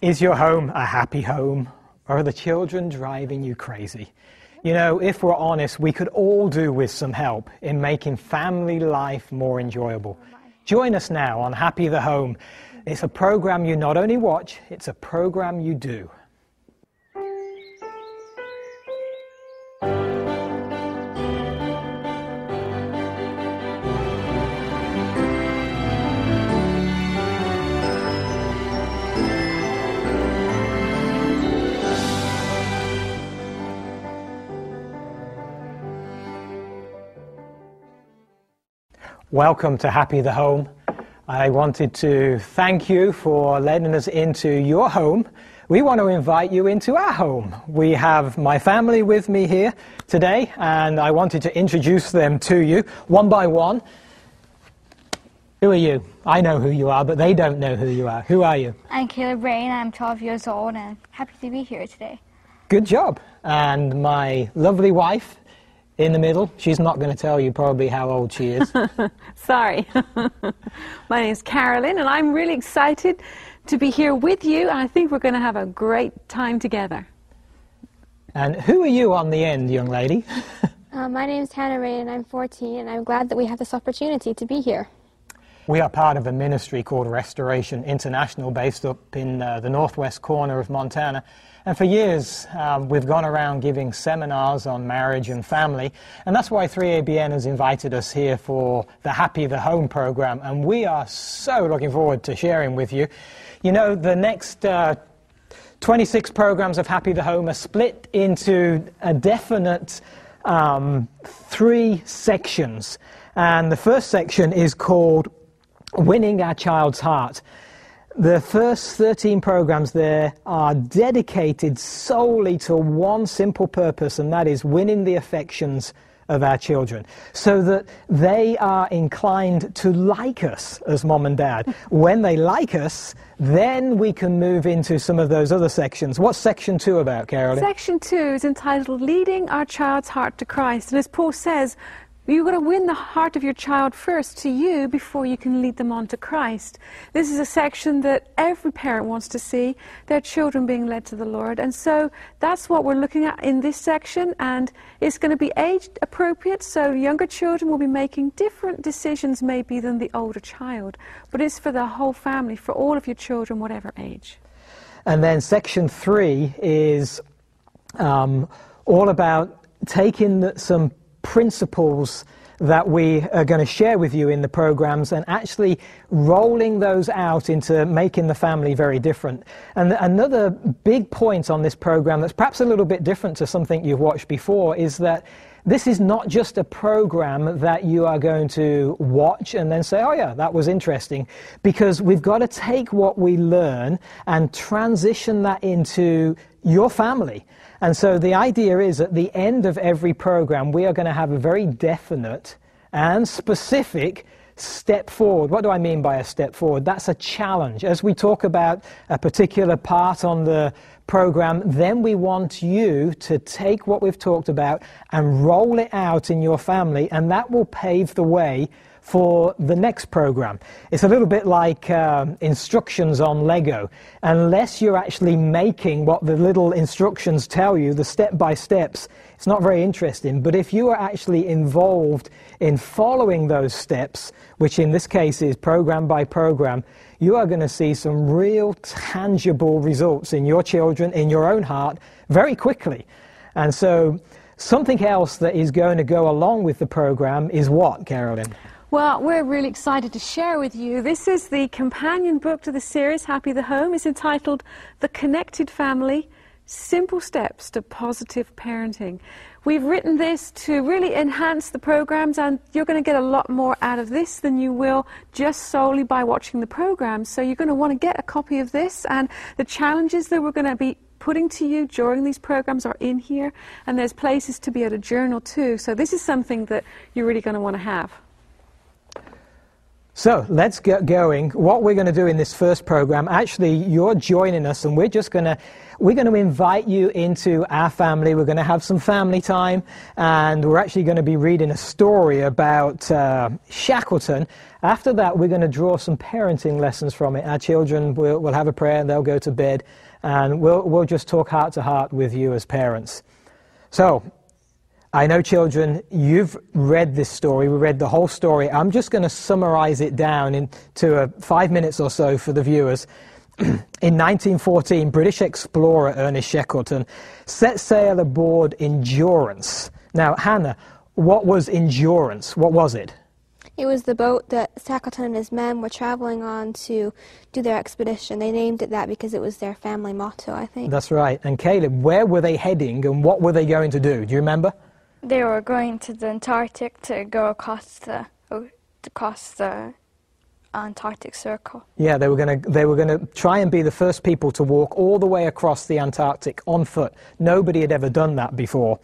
Is your home a happy home? Or are the children driving you crazy? You know, if we're honest, we could all do with some help in making family life more enjoyable. Join us now on Happy the Home. It's a program you not only watch, it's a program you do. Welcome to Happy the Home. I wanted to thank you for letting us into your home. We want to invite you into our home. We have my family with me here today, and I wanted to introduce them to you one by one. Who are you? I know who you are, but they don't know who you are. Who are you? I'm Caleb Ray. I'm 12 years old and happy to be here today. Good job. And my lovely wife, in the middle. She's not going to tell you probably how old she is. Sorry. My name is Carolyn, and I'm really excited to be here with you, and I think we're going to have a great time together. And who are you on the end, young lady? uh, my name is Hannah Ray, and I'm 14, and I'm glad that we have this opportunity to be here. We are part of a ministry called Restoration International based up in uh, the northwest corner of Montana. And for years, um, we've gone around giving seminars on marriage and family. And that's why 3ABN has invited us here for the Happy the Home program. And we are so looking forward to sharing with you. You know, the next uh, 26 programs of Happy the Home are split into a definite um, three sections. And the first section is called Winning Our Child's Heart. The first 13 programs there are dedicated solely to one simple purpose, and that is winning the affections of our children so that they are inclined to like us as mom and dad. when they like us, then we can move into some of those other sections. What's section two about, Carolyn? Section two is entitled Leading Our Child's Heart to Christ. And as Paul says, You've got to win the heart of your child first to you before you can lead them on to Christ. This is a section that every parent wants to see their children being led to the Lord. And so that's what we're looking at in this section. And it's going to be age appropriate. So younger children will be making different decisions, maybe, than the older child. But it's for the whole family, for all of your children, whatever age. And then section three is um, all about taking some principles that we are going to share with you in the programs and actually rolling those out into making the family very different. And another big point on this program that's perhaps a little bit different to something you've watched before is that this is not just a program that you are going to watch and then say, oh, yeah, that was interesting. Because we've got to take what we learn and transition that into your family. And so the idea is at the end of every program, we are going to have a very definite and specific step forward. What do I mean by a step forward? That's a challenge. As we talk about a particular part on the program, then we want you to take what we've talked about and roll it out in your family, and that will pave the way for the next program. It's a little bit like um, instructions on Lego. Unless you're actually making what the little instructions tell you, the step by steps, it's not very interesting. But if you are actually involved in following those steps, which in this case is program by program, you are going to see some real tangible results in your children, in your own heart, very quickly. And so, something else that is going to go along with the program is what, Carolyn? Well, we're really excited to share with you. This is the companion book to the series, Happy the Home. It's entitled The Connected Family Simple Steps to Positive Parenting. We've written this to really enhance the programs, and you're going to get a lot more out of this than you will just solely by watching the programs. So, you're going to want to get a copy of this, and the challenges that we're going to be putting to you during these programs are in here, and there's places to be able to journal too. So, this is something that you're really going to want to have. So let's get going. What we're going to do in this first program, actually, you're joining us, and we're just going to we're going to invite you into our family. We're going to have some family time, and we're actually going to be reading a story about uh, Shackleton. After that, we're going to draw some parenting lessons from it. Our children will, will have a prayer, and they'll go to bed, and we'll we'll just talk heart to heart with you as parents. So I know, children, you've read this story. We read the whole story. I'm just going to summarize it down into uh, five minutes or so for the viewers. in 1914, British explorer Ernest Shackleton set sail aboard Endurance. Now, Hannah, what was Endurance? What was it? It was the boat that Shackleton and his men were traveling on to do their expedition. They named it that because it was their family motto, I think. That's right. And Caleb, where were they heading and what were they going to do? Do you remember? They were going to the Antarctic to go across the oh, across the Antarctic Circle. Yeah, they were going to they were going to try and be the first people to walk all the way across the Antarctic on foot. Nobody had ever done that before.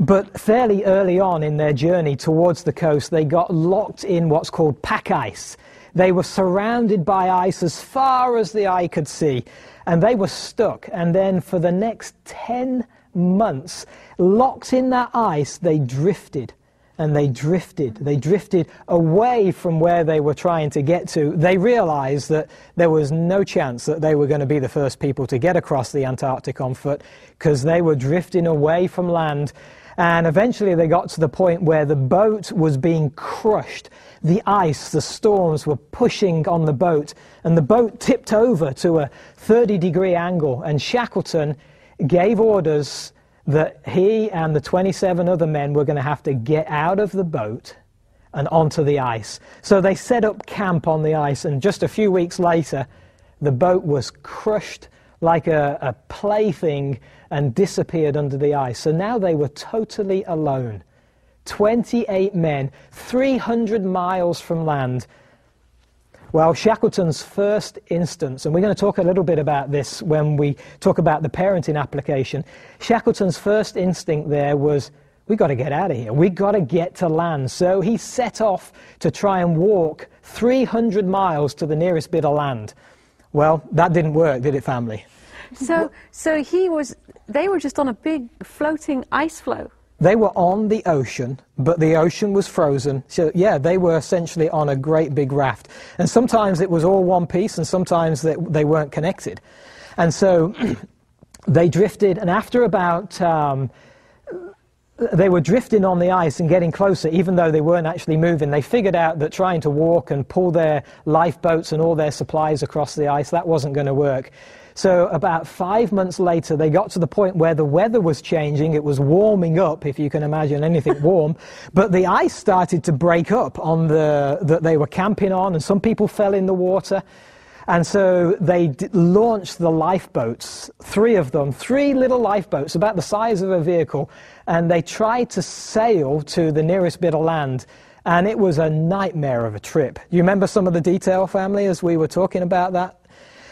But fairly early on in their journey towards the coast, they got locked in what's called pack ice. They were surrounded by ice as far as the eye could see, and they were stuck. And then for the next 10 months, locked in that ice, they drifted and they drifted. They drifted away from where they were trying to get to. They realized that there was no chance that they were going to be the first people to get across the Antarctic on foot because they were drifting away from land. And eventually they got to the point where the boat was being crushed. The ice, the storms were pushing on the boat, and the boat tipped over to a 30 degree angle. And Shackleton gave orders that he and the 27 other men were going to have to get out of the boat and onto the ice. So they set up camp on the ice, and just a few weeks later, the boat was crushed like a, a plaything and disappeared under the ice. So now they were totally alone. 28 men, 300 miles from land, well, Shackleton's first instance, and we're going to talk a little bit about this when we talk about the parenting application. Shackleton's first instinct there was, we've got to get out of here. We've got to get to land. So he set off to try and walk 300 miles to the nearest bit of land. Well, that didn't work, did it, family? So, so he was, they were just on a big floating ice floe. They were on the ocean, but the ocean was frozen. So, yeah, they were essentially on a great big raft. And sometimes it was all one piece, and sometimes they, they weren't connected. And so they drifted, and after about. Um, they were drifting on the ice and getting closer, even though they weren't actually moving. They figured out that trying to walk and pull their lifeboats and all their supplies across the ice, that wasn't going to work. So, about five months later, they got to the point where the weather was changing. It was warming up, if you can imagine anything warm. But the ice started to break up on the that they were camping on, and some people fell in the water. And so they d- launched the lifeboats, three of them, three little lifeboats about the size of a vehicle, and they tried to sail to the nearest bit of land. And it was a nightmare of a trip. You remember some of the detail, family, as we were talking about that?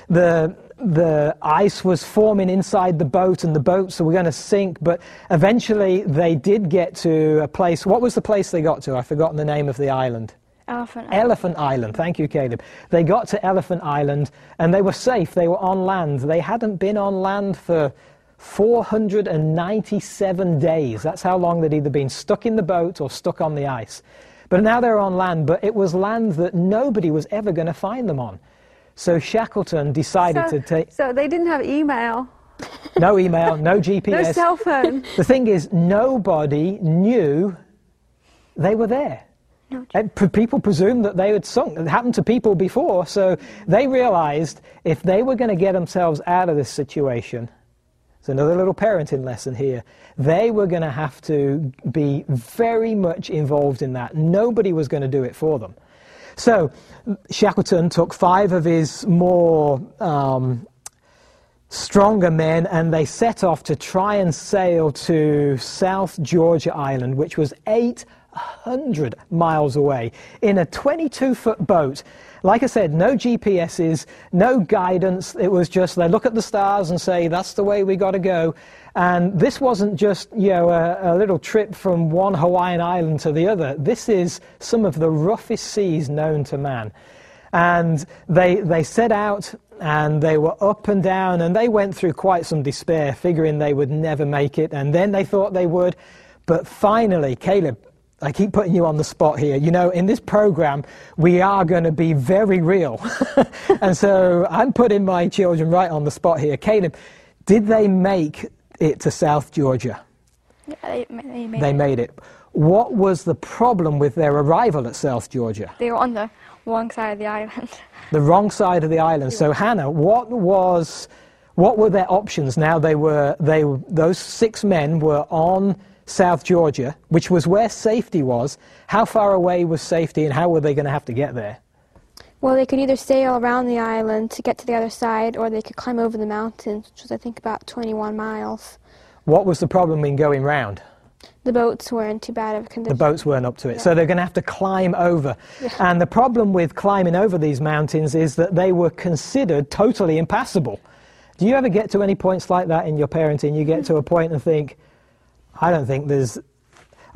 The, the ice was forming inside the boat and the boats were going to sink, but eventually they did get to a place. What was the place they got to? I've forgotten the name of the island. Elephant Island. Elephant Island. Thank you, Caleb. They got to Elephant Island and they were safe. They were on land. They hadn't been on land for 497 days. That's how long they'd either been stuck in the boat or stuck on the ice. But now they're on land, but it was land that nobody was ever going to find them on. So Shackleton decided So, to take so they didn't have email, no email, no GPS. no cell phone. The thing is, nobody knew they were there. And p- people presumed that they had sunk. It happened to people before, so they realized if they were going to get themselves out of this situation, it's another little parenting lesson here. They were going to have to be very much involved in that. Nobody was going to do it for them. So Shackleton took five of his more um, stronger men and they set off to try and sail to South Georgia Island, which was 800 miles away in a 22 foot boat. Like I said, no GPSs, no guidance. It was just they look at the stars and say, that's the way we got to go. And this wasn't just you know, a, a little trip from one Hawaiian island to the other. This is some of the roughest seas known to man. And they, they set out and they were up and down and they went through quite some despair, figuring they would never make it. And then they thought they would. But finally, Caleb, I keep putting you on the spot here. You know, in this program, we are going to be very real. and so I'm putting my children right on the spot here. Caleb, did they make it to South Georgia. Yeah, they, they made They it. made it. What was the problem with their arrival at South Georgia? They were on the wrong side of the island. The wrong side of the island. So Hannah, what was, what were their options? Now they were, they, those six men were on South Georgia, which was where safety was. How far away was safety, and how were they going to have to get there? Well, they could either sail around the island to get to the other side, or they could climb over the mountains, which was, I think, about 21 miles. What was the problem in going round? The boats were in too bad of a The boats weren't up to it. So they're going to have to climb over. And the problem with climbing over these mountains is that they were considered totally impassable. Do you ever get to any points like that in your parenting? You get to a point and think, I don't think there's.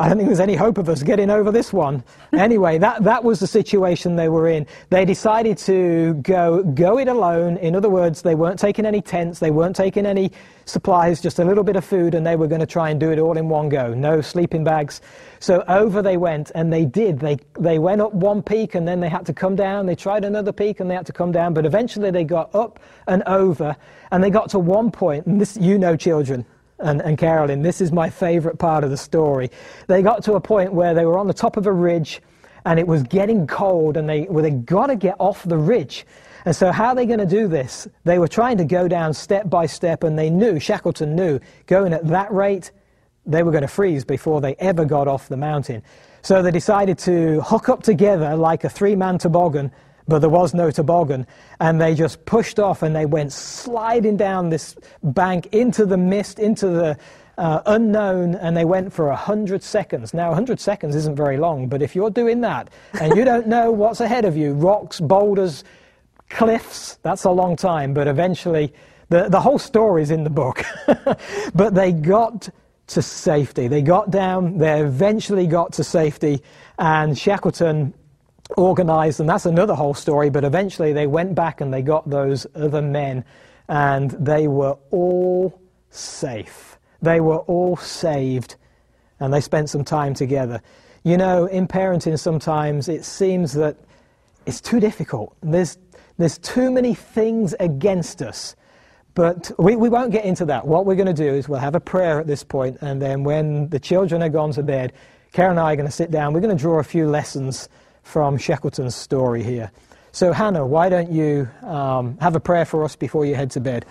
I don't think there's any hope of us getting over this one. anyway, that, that was the situation they were in. They decided to go, go it alone. In other words, they weren't taking any tents, they weren't taking any supplies, just a little bit of food, and they were going to try and do it all in one go. No sleeping bags. So over they went, and they did. They, they went up one peak, and then they had to come down. They tried another peak, and they had to come down. But eventually they got up and over, and they got to one point, and this, you know, children and, and Carolyn, this is my favorite part of the story. They got to a point where they were on the top of a ridge and it was getting cold and they, well, they got to get off the ridge. And so, how are they going to do this? They were trying to go down step by step, and they knew, Shackleton knew, going at that rate, they were going to freeze before they ever got off the mountain. So, they decided to hook up together like a three man toboggan but there was no toboggan. And they just pushed off and they went sliding down this bank into the mist, into the uh, unknown, and they went for 100 seconds. Now, 100 seconds isn't very long, but if you're doing that and you don't know what's ahead of you rocks, boulders, cliffs that's a long time, but eventually, the, the whole story's in the book. but they got to safety. They got down, they eventually got to safety, and Shackleton organized, and that's another whole story, but eventually they went back and they got those other men, and they were all safe. They were all saved, and they spent some time together. You know, in parenting, sometimes it seems that it's too difficult. There's, there's too many things against us. But we, we won't get into that. What we're going to do is we'll have a prayer at this point, and then when the children are gone to bed, Karen and I are going to sit down. We're going to draw a few lessons from Shackleton's story here. So, Hannah, why don't you um, have a prayer for us before you head to bed?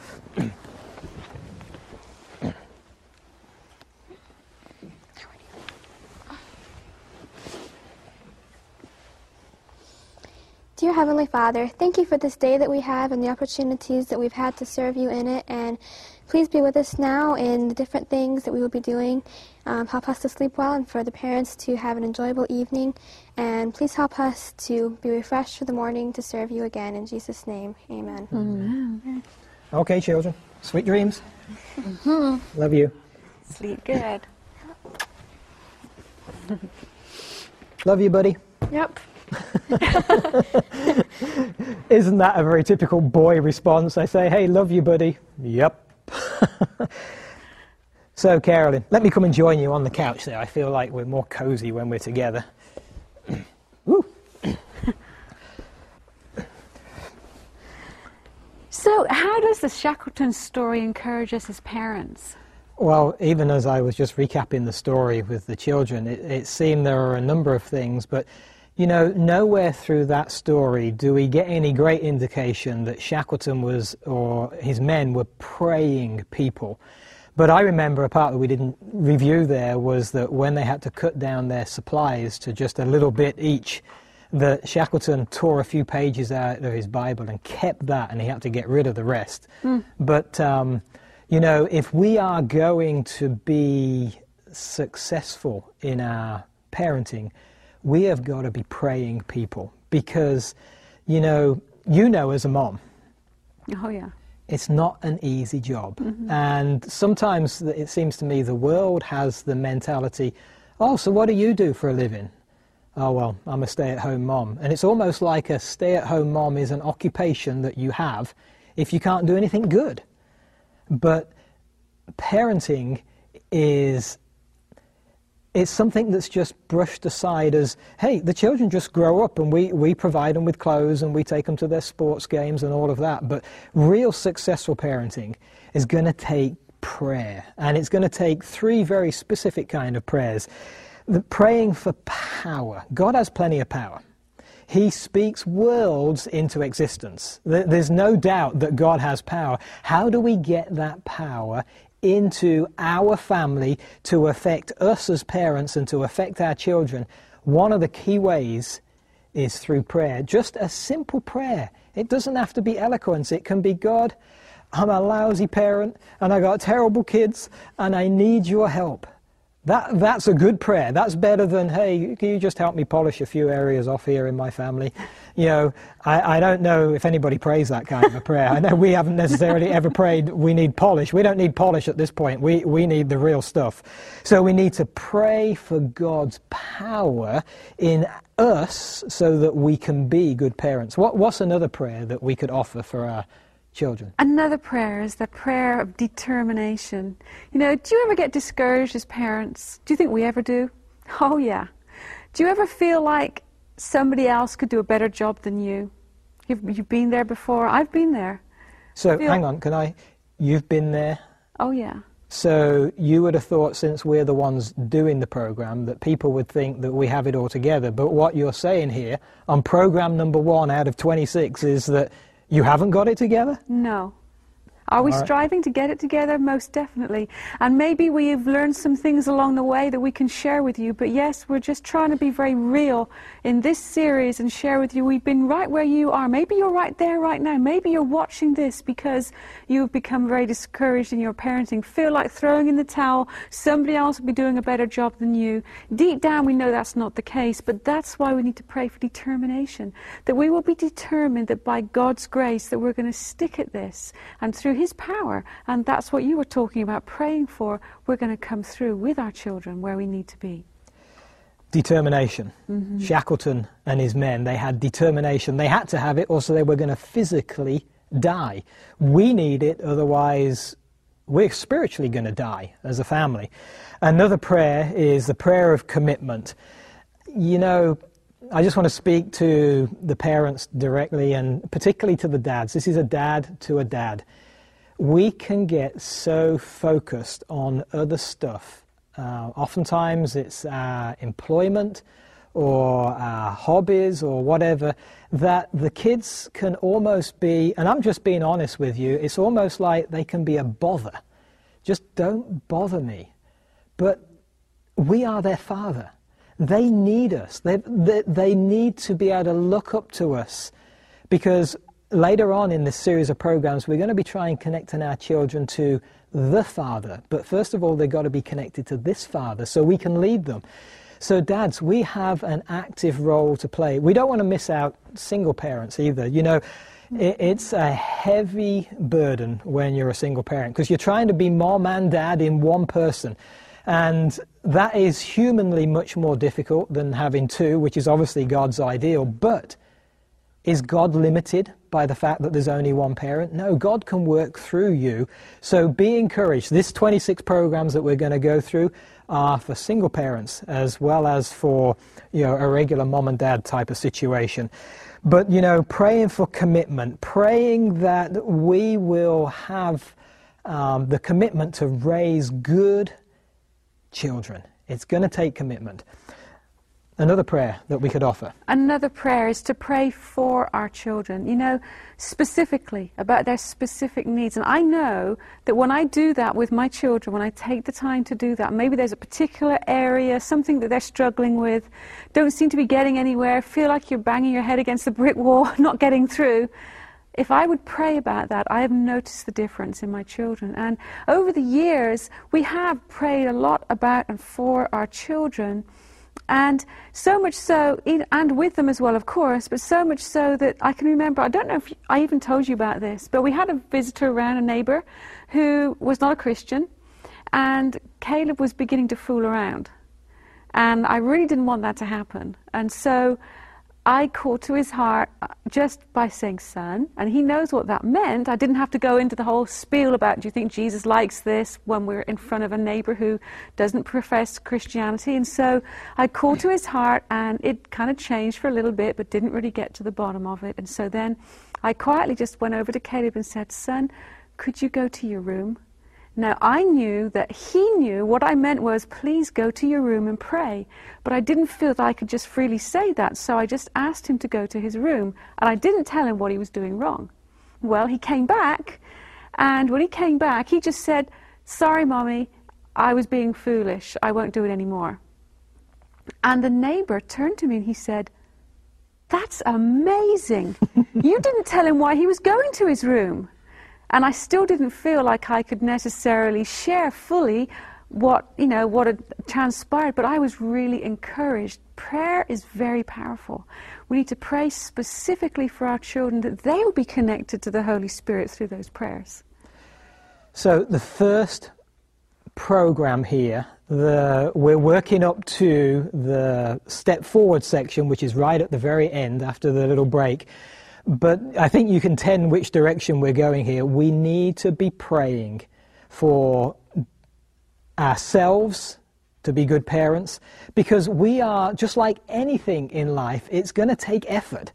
Dear Heavenly Father, thank you for this day that we have and the opportunities that we've had to serve you in it. And please be with us now in the different things that we will be doing. Um, help us to sleep well and for the parents to have an enjoyable evening. And please help us to be refreshed for the morning to serve you again. In Jesus' name, amen. Okay, children. Sweet dreams. Love you. Sleep good. Love you, buddy. Yep. Isn't that a very typical boy response? I say, hey, love you, buddy. Yep. so, Carolyn, let me come and join you on the couch there. I feel like we're more cozy when we're together. So, how does the Shackleton story encourage us as parents? Well, even as I was just recapping the story with the children, it, it seemed there are a number of things, but you know, nowhere through that story do we get any great indication that Shackleton was, or his men were praying people. But I remember a part that we didn't review there was that when they had to cut down their supplies to just a little bit each, that Shackleton tore a few pages out of his Bible and kept that, and he had to get rid of the rest. But, um, you know, if we are going to be successful in our parenting, we have got to be praying people because, you know, you know as a mom, Oh, yeah. it's not an easy job. Mm-hmm. And sometimes it seems to me the world has the mentality, oh, so what do you do for a living? Oh, well, I'm a stay at home mom. And it's almost like a stay at home mom is an occupation that you have if you can't do anything good. But parenting is it's something that's just brushed aside as, hey, the children just grow up and we, we provide them with clothes and we take them to their sports games and all of that. But real successful parenting is going to take prayer. And it's going to take three very specific kind of prayers. The praying for power. God has plenty of power. He speaks worlds into existence. There's no doubt that God has power. How do we get that power into our family to affect us as parents and to affect our children? One of the key ways is through prayer. Just a simple prayer. It doesn't have to be eloquence. It can be God, I'm a lousy parent and I got terrible kids and I need your help. That, that's a good prayer. That's better than, hey, can you just help me polish a few areas off here in my family? You know, I, I don't know if anybody prays that kind of a prayer. I know we haven't necessarily ever prayed, we need polish. We don't need polish at this point. We, we need the real stuff. So we need to pray for God's power in us so that we can be good parents. What, what's another prayer that we could offer for our children? Another prayer is the prayer of determination. You know, do you ever get discouraged as parents? Do you think we ever do? Oh, yeah. Do you ever feel like somebody else could do a better job than you? You've, you've been there before. I've been there. So Feel- hang on, can I? You've been there. Oh, yeah. So you would have thought, since we're the ones doing the program, that people would think that we have it all together. But what you're saying here on program number one out of 26 is that you haven't got it together. No. Are we All right. striving to get it together? Most definitely. And maybe we've learned some things along the way that we can share with you. But yes, we're just trying to be very real in this series and share with you. We've been right where you are. Maybe you're right there right now. Maybe you're watching this because you've become very discouraged in your parenting, feel like throwing in the towel. Somebody else will be doing a better job than you. Deep down, we know that's not the case. But that's why we need to pray for determination. That we will be determined that by God's grace that we're going to stick at this and through his power and that's what you were talking about praying for we're going to come through with our children where we need to be Determination. Mm-hmm. Shackleton and his men, they had determination. They had to have it, or so they were going to physically die. We need it, otherwise, we're spiritually going to die as a family. Another prayer is the prayer of commitment. You know, I just want to speak to the parents directly and particularly to the dads. This is a dad to a dad. We can get so focused on other stuff. Uh, oftentimes it's our employment or our hobbies or whatever that the kids can almost be, and I'm just being honest with you, it's almost like they can be a bother. Just don't bother me. But we are their father. They need us. They, they, they need to be able to look up to us because later on in this series of programs, we're going to be trying connecting our children to the Father. But first of all, they've got to be connected to this Father so we can lead them. So, dads, we have an active role to play. We don't want to miss out single parents either. You know, it, it's a heavy burden when you're a single parent because you're trying to be mom and dad in one person. And that is humanly much more difficult than having two, which is obviously God's ideal. But is God limited by the fact that there's only one parent? No, God can work through you. So be encouraged. This 26 programs that we're going to go through are for single parents as well as for you know a regular mom and dad type of situation. But you know, praying for commitment, praying that we will have um, the commitment to raise good children. It's going to take commitment. Another prayer that we could offer. Another prayer is to pray for our children, you know, specifically about their specific needs. And I know that when I do that with my children, when I take the time to do that, maybe there's a particular area, something that they're struggling with, don't seem to be getting anywhere, feel like you're banging your head against the brick wall, not getting through. If I would pray about that, I have noticed the difference in my children. And over the years, we have prayed a lot about and for our children. And so much so, and with them as well, of course, but so much so that I can remember, I don't know if I even told you about this, but we had a visitor around, a neighbour, who was not a Christian, and Caleb was beginning to fool around. And I really didn't want that to happen. And so I called to his heart uh, just by saying son, and he knows what that meant. I didn't have to go into the whole spiel about do you think Jesus likes this when we're in front of a neighbor who doesn't profess Christianity. And so I called to his heart, and it kind of changed for a little bit, but didn't really get to the bottom of it. And so then I quietly just went over to Caleb and said, Son, could you go to your room? Now, I knew that he knew what I meant was, please go to your room and pray. But I didn't feel that I could just freely say that, so I just asked him to go to his room, and I didn't tell him what he was doing wrong. Well, he came back, and when he came back, he just said, Sorry, Mommy, I was being foolish. I won't do it anymore. And the neighbor turned to me and he said, That's amazing. you didn't tell him why he was going to his room. And I still didn't feel like I could necessarily share fully what, you know, what had transpired, but I was really encouraged. Prayer is very powerful. We need to pray specifically for our children that they will be connected to the Holy Spirit through those prayers. So the first program here, the, we're working up to the step forward section, which is right at the very end after the little break. But I think you can tell which direction we're going here. We need to be praying for ourselves to be good parents because we are, just like anything in life, it's going to take effort.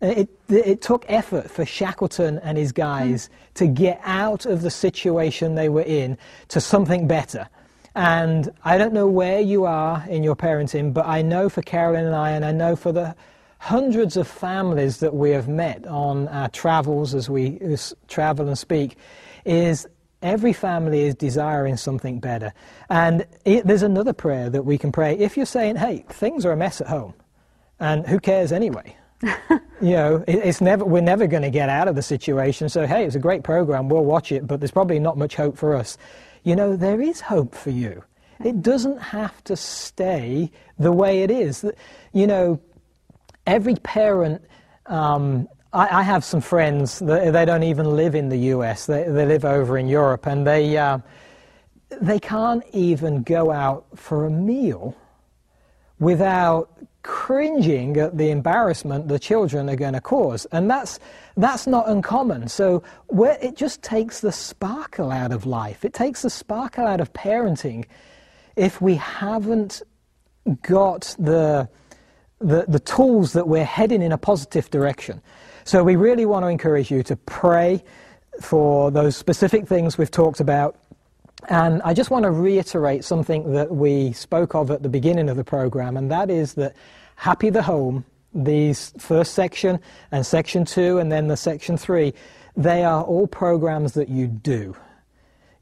It, it, took effort for Shackleton and his guys mm. to get out of the situation they were in to something better. And I don't know where you are in your parenting, but I know for Carolyn and I, and I know for the hundreds of families that we have met on our travels as we travel and speak is every family is desiring something better. And it, there's another prayer that we can pray if you're saying, hey, things are a mess at home, and who cares anyway? you know, it, it's never, we're never going to get out of the situation. So, hey, it's a great program, we'll watch it, but there's probably not much hope for us. You know, there is hope for you. It doesn't have to stay the way it is. You know, every parent, um, I, I, have some friends, that, they don't even live in the US, they, they live over in Europe, and they, uh, they can't even go out for a meal without cringing at the embarrassment the children are going to cause. And that's, that's not uncommon. So where it just takes the sparkle out of life, it takes the sparkle out of parenting if we haven't got the the, the tools that we're heading in a positive direction. So we really want to encourage you to pray for those specific things we've talked about. And I just want to reiterate something that we spoke of at the beginning of the program, and that is that Happy the Home, these first section and section two, and then the section three, they are all programs that you do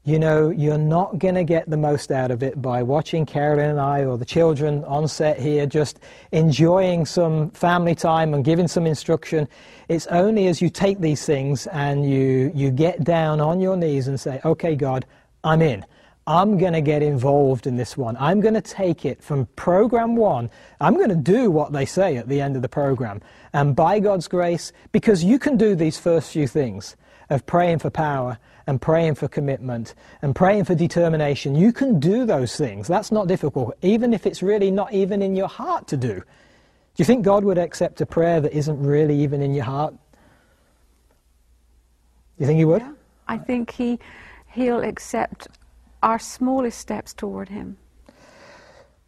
you know, you're not going to get the most out of it by watching Carolyn and I or the children on set here just enjoying some family time and giving some instruction. It's only as you take these things and you, you get down on your knees and say, okay, God, I'm in. I'm going to get involved in this one. I'm going to take it from program one. I'm going to do what they say at the end of the program. And by God's grace, because you can do these first few things of praying for power and praying for commitment and praying for determination. You can do those things. That's not difficult, even if it's really not even in your heart to do. Do you think God would accept a prayer that isn't really even in your heart? You think He would? Yeah, I think He He'll accept our smallest steps toward Him.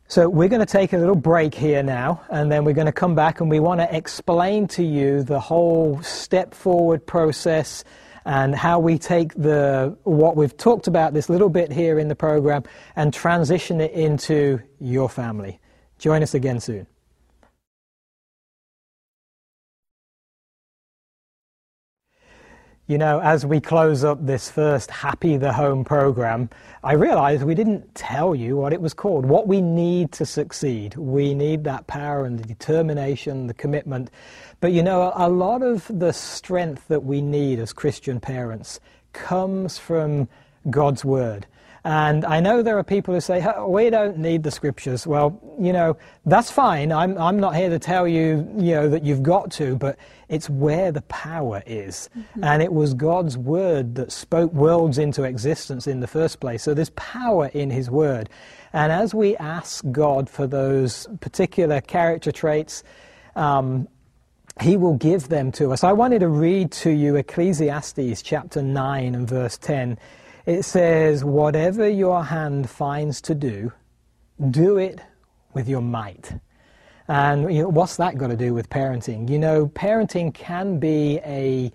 So we're going to take a little break here now, and then we're going to come back and we want to explain to you the whole step forward process and how we take the what we've talked about this little bit here in the program and transition it into your family. Join us again soon. You know, as we close up this first Happy the Home program, I realize we didn't tell you what it was called. What we need to succeed. We need that power and the determination, the commitment. But you know, a lot of the strength that we need as Christian parents comes from God's Word. And I know there are people who say, oh, we don't need the scriptures. Well, you know, that's fine. I'm, I'm not here to tell you, you know, that you've got to, but it's where the power is. Mm-hmm. And it was God's word that spoke worlds into existence in the first place. So there's power in his word. And as we ask God for those particular character traits, um, he will give them to us. I wanted to read to you Ecclesiastes chapter 9 and verse 10. It says, Whatever your hand finds to do, do it with your might. And you know, what's that got to do with parenting? You know, parenting can be a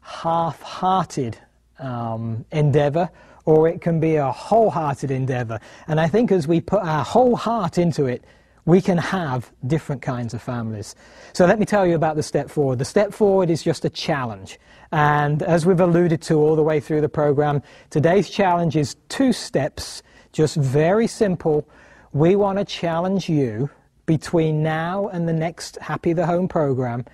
half hearted um, endeavor or it can be a wholehearted endeavor. And I think as we put our whole heart into it, we can have different kinds of families. So let me tell you about the step forward. The step forward is just a challenge. And as we've alluded to all the way through the program, today's challenge is two steps, just very simple. We want to challenge you between now and the next Happy the Home program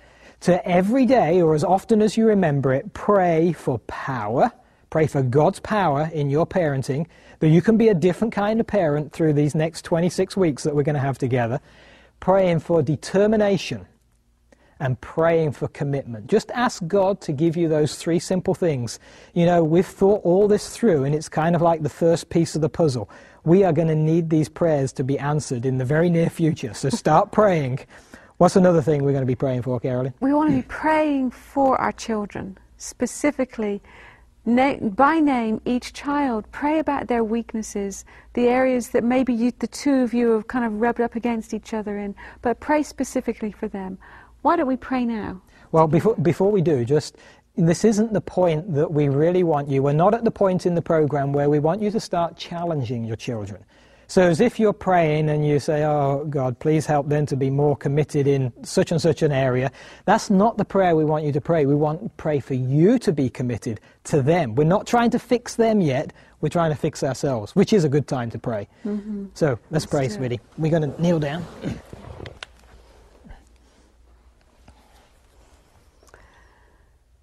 to every day, or as often as you remember it, pray for power Pray for God's power in your parenting, that you can be a different kind of parent through these next 26 weeks that we're going to have together. Praying for determination and praying for commitment. Just ask God to give you those three simple things. You know, we've thought all this through, and it's kind of like the first piece of the puzzle. We are going to need these prayers to be answered in the very near future. So start praying. What's another thing we're going to be praying for, Carolyn? We want to be praying for our children, specifically Na- by name each child. Pray about their weaknesses, the areas that maybe you, the two of you have kind of rubbed up against each other in, but pray specifically for them. Why don't we pray now? Well, before, before we do, just this isn't the point that we really want you. We're not at the point in the program where we want you to start challenging your children. So, as if you're praying and you say, Oh, God, please help them to be more committed in such and such an area, that's not the prayer we want you to pray. We want to pray for you to be committed to them. We're not trying to fix them yet, we're trying to fix ourselves, which is a good time to pray. Mm-hmm. So, let's that's pray, true. sweetie. We're going to kneel down.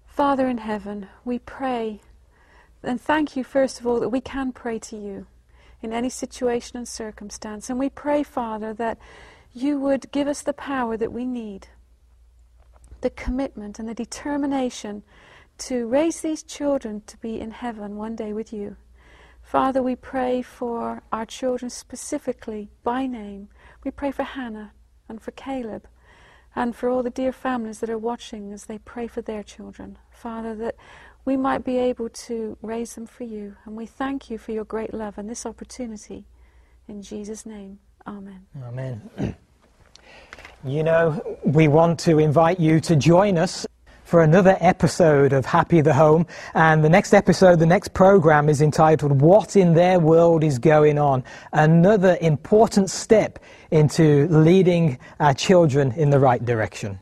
Father in heaven, we pray and thank you, first of all, that we can pray to you in any situation and circumstance. And we pray, Father, that you would give us the power that we need, the commitment and the determination to raise these children to be in heaven one day with you. Father, we pray for our children specifically by name. We pray for Hannah and for Caleb and for all the dear families that are watching as they pray for their children. Father, that we might be able to raise them for you. And we thank you for your great love and this opportunity. In Jesus' name, Amen. Amen. You know, we want to invite you to join us for another episode of Happy the Home. And the next episode, the next program is entitled What in Their World is Going On? Another important step into leading our children in the right direction.